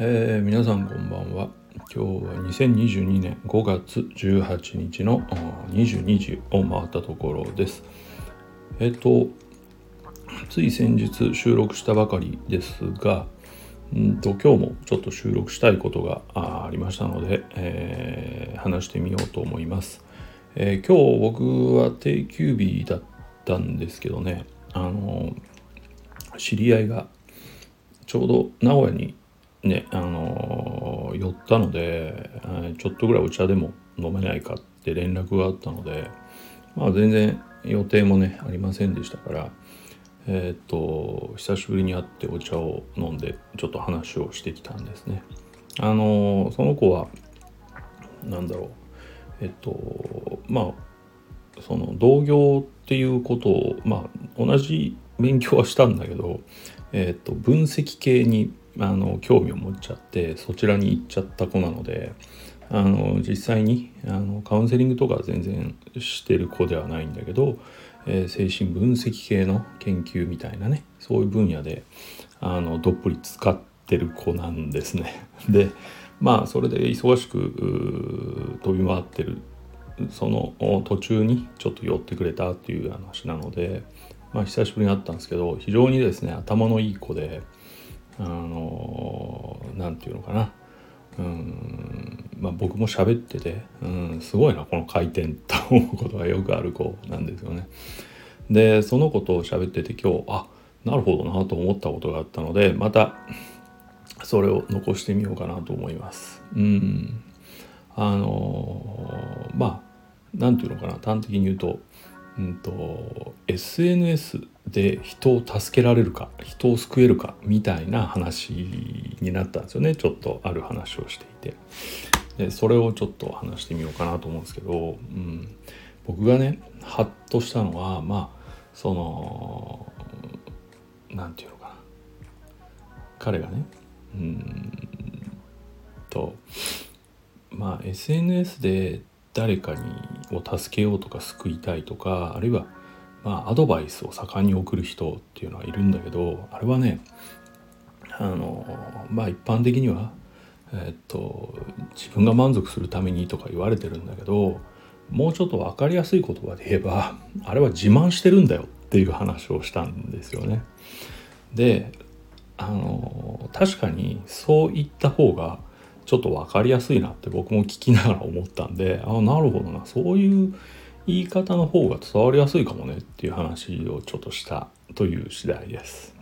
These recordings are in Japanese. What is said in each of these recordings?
えー、皆さんこんばんは。今日は2022年5月18日の22時を回ったところです。えっ、ー、とつい先日収録したばかりですがんと今日もちょっと収録したいことがありましたので、えー、話してみようと思います、えー、今日僕は定休日だったんですけどね。あの知り合いがちょうど名古屋にねあの寄ったのでちょっとぐらいお茶でも飲めないかって連絡があったのでまあ全然予定もねありませんでしたからえっ、と久しぶりに会ってお茶を飲んでちょっと話をしてきたんですね。あのその子は何だろう。えっとまあその同業っていうことをまあ同じ勉強はしたんだけど、えっと分析系にあの興味を持っちゃってそちらに行っちゃった子なのであの実際にあのカウンセリングとか全然してる子ではないんだけど、えー、精神分析系の研究みたいなねそういう分野であのどっぷり使ってる子なんですね。でまあそれで忙しく飛び回ってるその途中にちょっと寄ってくれたっていう話なので、まあ、久しぶりに会ったんですけど非常にですね頭のいい子で。あの何て言うのかなうんまあ、僕も喋ってて、うん、すごいなこの回転と思うことがよくある子なんですよね。でその子と喋ってて今日あなるほどなと思ったことがあったのでまたそれを残してみようかなと思います。うん。あのまあ何て言うのかな。端的に言うと,、うんと SNS で人を助けられるか人を救えるかみたいな話になったんですよね。ちょっとある話をしていて。でそれをちょっと話してみようかなと思うんですけど、うん、僕がねハッとしたのはまあその何て言うのかな。彼がねうんとまあ SNS で誰かにを助けようとか救いたいとかあるいはまあ、アドバイスを盛んに送る人っていうのはいるんだけどあれはねあのまあ一般的には、えっと、自分が満足するためにとか言われてるんだけどもうちょっと分かりやすい言葉で言えばあれは自慢してるんだよっていう話をしたんですよね。であの確かにそう言った方がちょっと分かりやすいなって僕も聞きながら思ったんであなるほどなそういう言い方の方が伝わりやすいかもねっていう話をちょっとしたという次第です。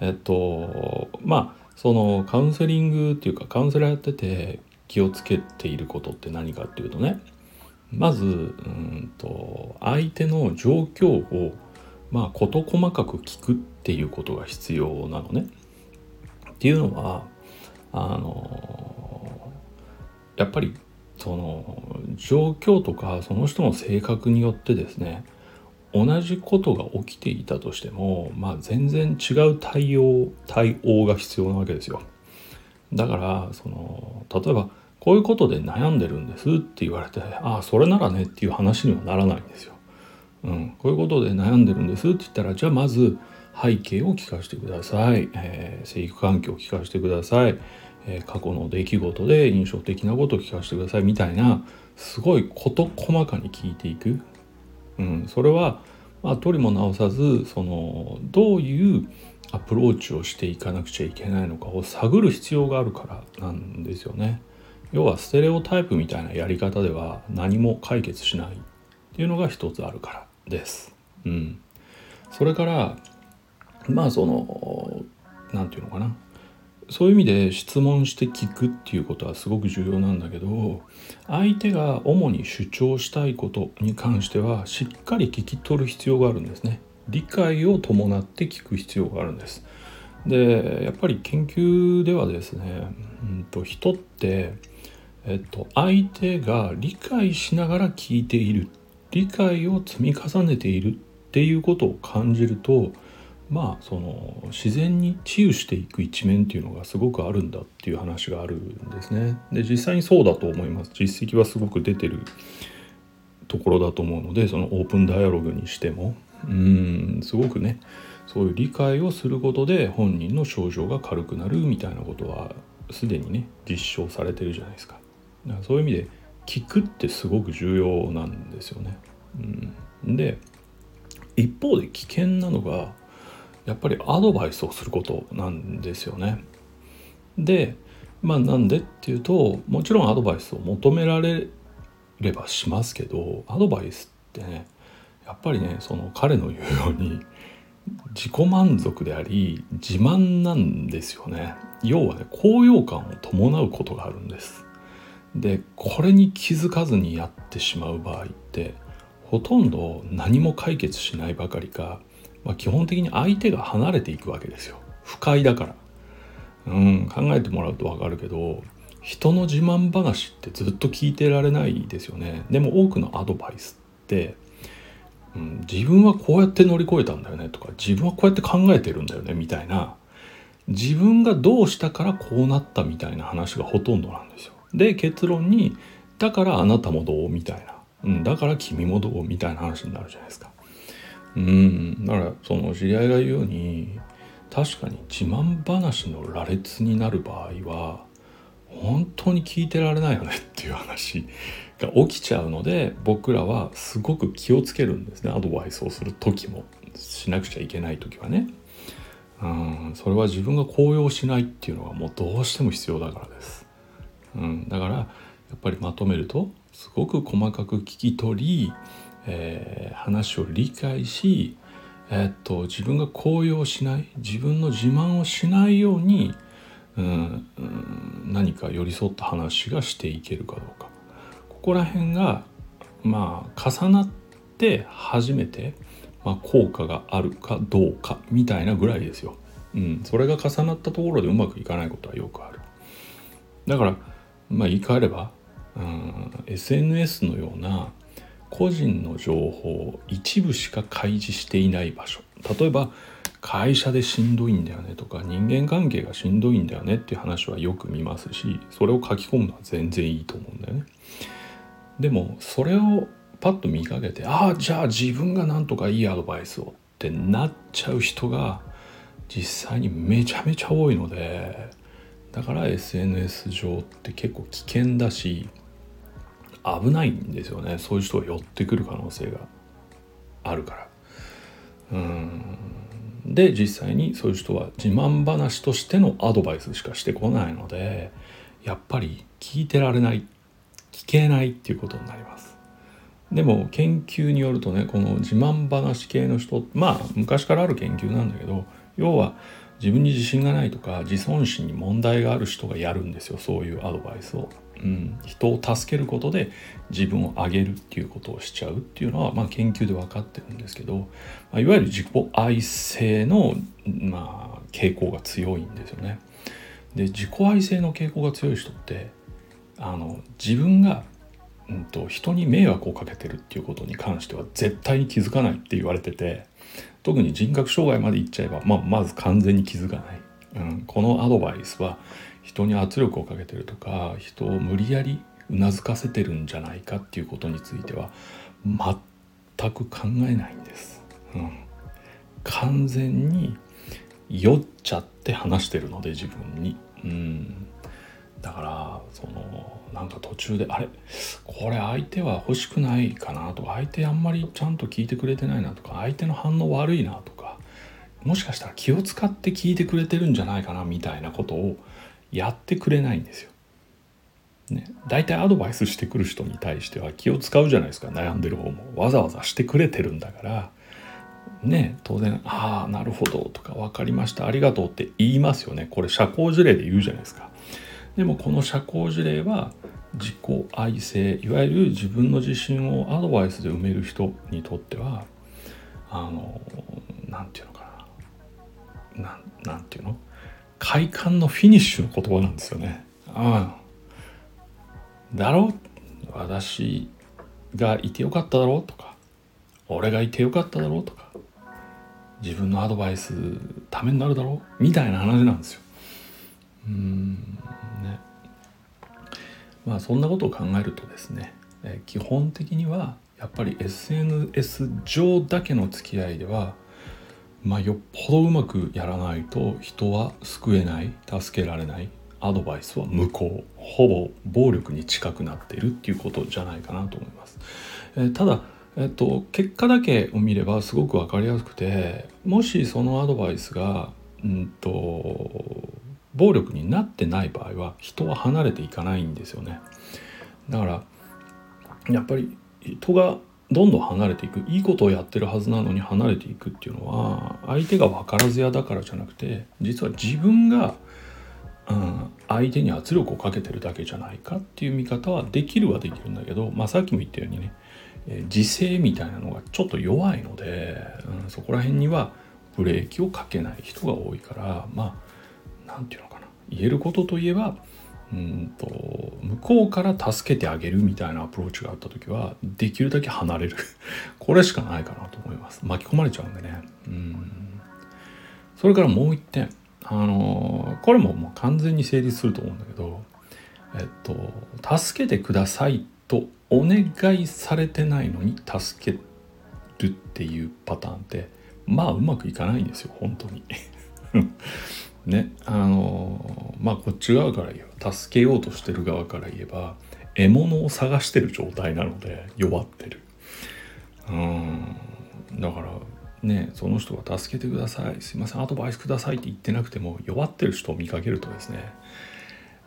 えっとまあそのカウンセリングっていうかカウンセラーやってて気をつけていることって何かっていうとねまずうんと相手の状況をまあ事細かく聞くっっていうことが必要なのね。っていうのはあのやっぱりその状況とかその人の性格によってですね同じことが起きていたとしても、まあ、全然違う対応対応が必要なわけですよ。だからその例えばこういうことで悩んでるんですって言われてああそれならねっていう話にはならないんですよ。うん、こういうことで悩んでるんですって言ったらじゃあまず背景を聞かせてください、えー、生育環境を聞かせてください、えー、過去の出来事で印象的なことを聞かせてください。みたいなすごい事細かに聞いていく、うん、それは、まあ、取りも直さずそのどういうアプローチをしていかなくちゃいけないのかを探る必要があるからなんですよね。要はステレオタイプみたいなやり方では何も解決しないっていうのが一つあるからです。うん、それからまあその何て言うのかな。そういう意味で質問して聞くっていうことはすごく重要なんだけど相手が主に主張したいことに関してはしっかり聞き取る必要があるんですね。理解を伴って聞く必要があるんです。でやっぱり研究ではですね、うんと、人って、えっと、相手が理解しながら聞いている。理解を積み重ねているっていうことを感じるとまあその自然に治癒していく一面っていうのがすごくあるんだっていう話があるんですね。で実際にそうだと思います。実績はすごく出てるところだと思うのでそのオープンダイアログにしてもうんすごくねそういう理解をすることで本人の症状が軽くなるみたいなことはすでにね実証されてるじゃないですか。だからそういう意味で聞くってすごく重要なんですよね。うん、で一方で危険なのがやっぱりアドバイスをすることなんですよね。でまあなんでっていうともちろんアドバイスを求められればしますけどアドバイスってねやっぱりねその彼の言うように自己満足であり自慢なんですよね要はね高揚感を伴うことがあるんですでこれに気づかずにやってしまう場合ってほとんど何も解決しないばかりか、まあ、基本的に相手が離れていくわけですよ。不快だから。うん考えてもらうと分かるけど人の自慢話ってずっと聞いてられないですよね。でも多くのアドバイスって、うん、自分はこうやって乗り越えたんだよねとか自分はこうやって考えてるんだよねみたいな。自分がどうしたからこうなったみたいな話がほとんどなんですよ。で結論にだからあなたもどうみたいな、うん、だから君もどうみたいな話になるじゃないですか。うんだからその知り合いが言うように確かに自慢話の羅列になる場合は本当に聞いてられないよねっていう話が起きちゃうので僕らはすごく気をつけるんですねアドバイスをする時もしなくちゃいけない時はね。うんそれは自分が高揚しないっていうのがもうどうしても必要だからです。うん、だからやっぱりまとめるとすごく細かく聞き取り、えー、話を理解しえー、っと自分が高揚しない自分の自慢をしないように、うん、うん、何か寄り添った話がしていけるかどうかここら辺がまあ重なって初めて、まあ、効果があるかどうかみたいなぐらいですよ。うん、それが重なったところでうまくいかないことはよくある。だからまあ言い換えれば、うん、SNS のような個人の情報を一部しか開示していない場所例えば会社でしんどいんだよねとか人間関係がしんどいんだよねっていう話はよく見ますしそれを書き込むのは全然いいと思うんだよね。でもそれをパッと見かけてああじゃあ自分がなんとかいいアドバイスをってなっちゃう人が実際にめちゃめちゃ多いのでだから SNS 上って結構危険だし危ないんですよね。そういう人が寄ってくる可能性があるから。うん。で実際にそういう人は自慢話としてのアドバイスしかしてこないのでやっぱり聞いてられない聞けないっていうことになります。でも研究によるとねこの自慢話系の人まあ昔からある研究なんだけど要は自分に自信がないとか自尊心に問題がある人がやるんですよ。そういうアドバイスを。うん、人を助けることで自分を上げるっていうことをしちゃうっていうのは、まあ、研究で分かってるんですけど、まあ、いわゆる自己愛性の、まあ、傾向が強いんですよね。で自己愛性の傾向が強い人ってあの自分が、うんと、人に迷惑をかけてるっていうことに関しては絶対に気づかないって言われてて特に人格障害までいっちゃえば、まあ、まず完全に気づかない。うん、このアドバイスは人に圧力をかけてるとか人を無理やりうなずかせてるんじゃないかっていうことについては全く考えないんです。うん、完全に酔っちゃって話してるので自分に。うん、だからそのなんか途中であれ？これ相手は欲しくないかなとか相手あんまりちゃんと聞いてくれてないなとか相手の反応悪いなとかもしかしたら気を使って聞いてくれてるんじゃないかなみたいなことをやってくれないんですよ。ね、大体アドバイスしてくる人に対しては気を使うじゃないですか。悩んでる方も。わざわざしてくれてるんだから。ね。当然「ああなるほど」とか「分かりました。ありがとう」って言いますよね。これ社交辞令で言うじゃないですか。でもこの社交辞令は自己愛性いわゆる自分の自信をアドバイスで埋める人にとってはあの何て言うのかな。何て言うの？快感のフィニッシュの言葉なんですよね。ああ。だろう。私がいてよかっただろうとか。俺がいてよかっただろうとか。自分のアドバイスためになるだろう。みたいな話なんですよ。うん。ね。まあそんなことを考えるとですね。基本的にはやっぱり SNS 上だけの付き合いではまあよっぽどうまくやらないと人は救えない助けられないアドバイスは無効ほぼ暴力に近くなっているっていうことじゃないかなと思います。えー、ただえっと、結果だけを見ればすごく分かりやすくてもしそのアドバイスが、うんと、暴力になってない場合は人は離れていかないんですよね。だからやっぱり人がどんどん離れていく。いいことをやってるはずなのに離れていくっていうのは相手が分からずやだからじゃなくて実は自分が、うん、相手に圧力をかけてるだけじゃないかっていう見方はできるはできるんだけど、まあ、さっきも言ったようにね自制みたいなのがちょっと弱いので、うん、そこら辺にはブレーキをかけない人が多いからまあ何て言うのかな。言えることといえばうんと向こうから助けてあげるみたいなアプローチがあった時はできるだけ離れる。これしかないかなと思います。巻き込まれちゃうんでね。うん。それからもう一点。あのこれももう完全に成立すると思うんだけどえっと助けてくださいとお願いされてないのに助けるっていうパターンってまあうまくいかないんですよ。本当に。ねあのまあこっち側から言えば助けようとしてる側から言えば獲物を探してる状態なので弱ってる。うん。だからねその人が助けてくださいすいませんアドバイスくださいって言ってなくても弱ってる人を見かけるとですね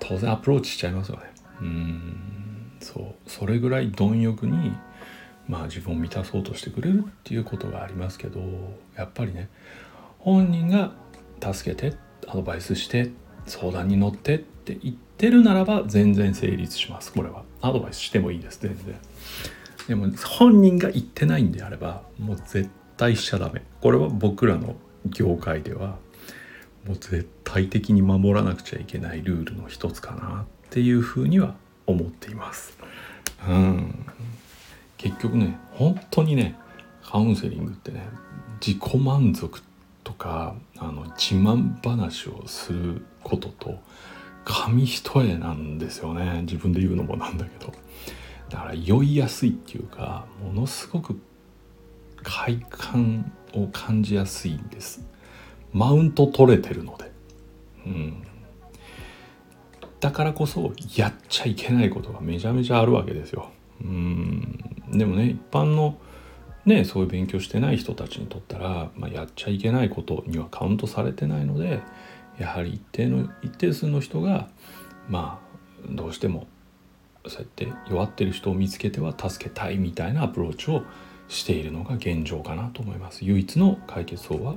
当然アプローチしちゃいますよね。うん。そう。それぐらい貪欲にまあ自分を満たそうとしてくれるっていうことがありますけどやっぱりね本人が助けてアドバイスして相談に乗ってって言ってるならば全然成立します。これは。アドバイスしてもいいです。全然。でも本人が言ってないんであればもう絶対しちゃダメ。これは僕らの業界ではもう絶対的に守らなくちゃいけないルールの一つかなっていうふうには思っています。うん、結局ね本当にねカウンセリングってね自己満足とかあの自慢話をすることと紙一重なんですよね。自分で言うのもなんだけど。だから酔いやすいっていうかものすごく快感を感じやすいんです。マウント取れてるので。うん。だからこそやっちゃいけないことがめちゃめちゃあるわけですよ。うん。でもね一般のねそういう勉強してない人たちにとったら、まあ、やっちゃいけないことにはカウントされてないのでやはり一定の一定数の人がまあどうしてもそうやって弱ってる人を見つけては助けたいみたいなアプローチをしているのが現状かなと思います。唯一の解決法は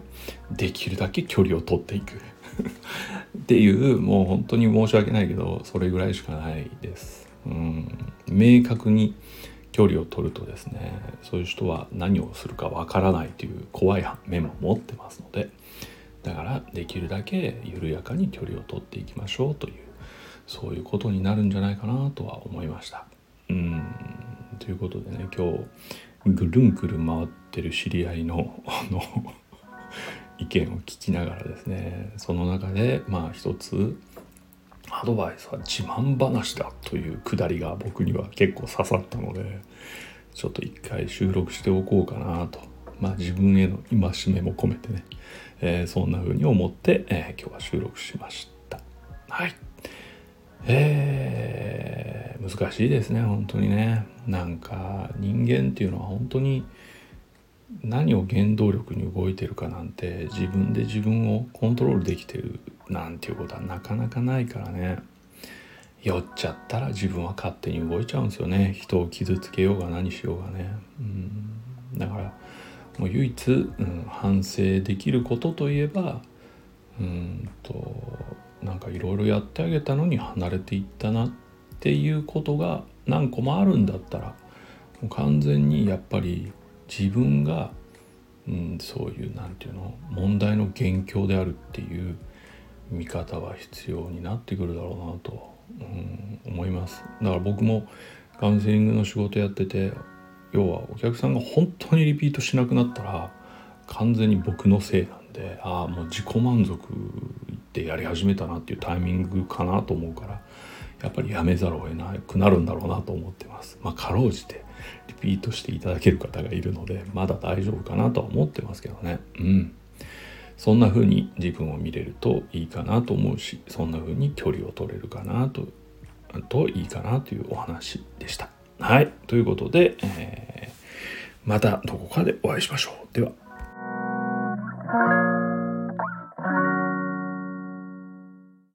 できるだけ距離を取っていく。っていうもう本当に申し訳ないけどそれぐらいしかないです。うん、明確に距離を取るとですねそういう人は何をするかわからないという怖い面も持ってますのでだからできるだけ緩やかに距離を取っていきましょうというそういうことになるんじゃないかなとは思いました。うんということでね今日ぐるんぐるん回ってる知り合いのあの意見を聞きながらですねその中でまあ一つアドバイスは自慢話だというくだりが僕には結構刺さったのでちょっと一回収録しておこうかなと。まあ自分への戒めも込めてね、えー、そんな風に思って、えー、今日は収録しました。はい。えー、難しいですね本当にね。なんか人間っていうのは本当に何を原動力に動いてるかなんて自分で自分をコントロールできてるなんていうことはなかなかないからね。酔っちゃったら自分は勝手に動いちゃうんですよね。人を傷つけようが何しようがね。うん。だからもう唯一、うん、反省できることといえばうんとなんかいろいろやってあげたのに離れていったなっていうことが何個もあるんだったらもう完全にやっぱり自分が、うん、そういう何て言うの問題の元凶であるっていう見方は必要になってくるだろうなと、うん、思いますだから僕もカウンセリングの仕事やってて要はお客さんが本当にリピートしなくなったら完全に僕のせいなんでああもう自己満足でやり始めたなっていうタイミングかなと思うからやっぱりやめざるを得なくなるんだろうなと思ってます。まあ、かろうじてリピートしていただける方がいるのでまだ大丈夫かなとは思ってますけどね。うん。そんな風に自分を見れるといいかなと思うしそんな風に距離を取れるかなとといいかなというお話でした。はいということで、えー、またどこかでお会いしましょう。では。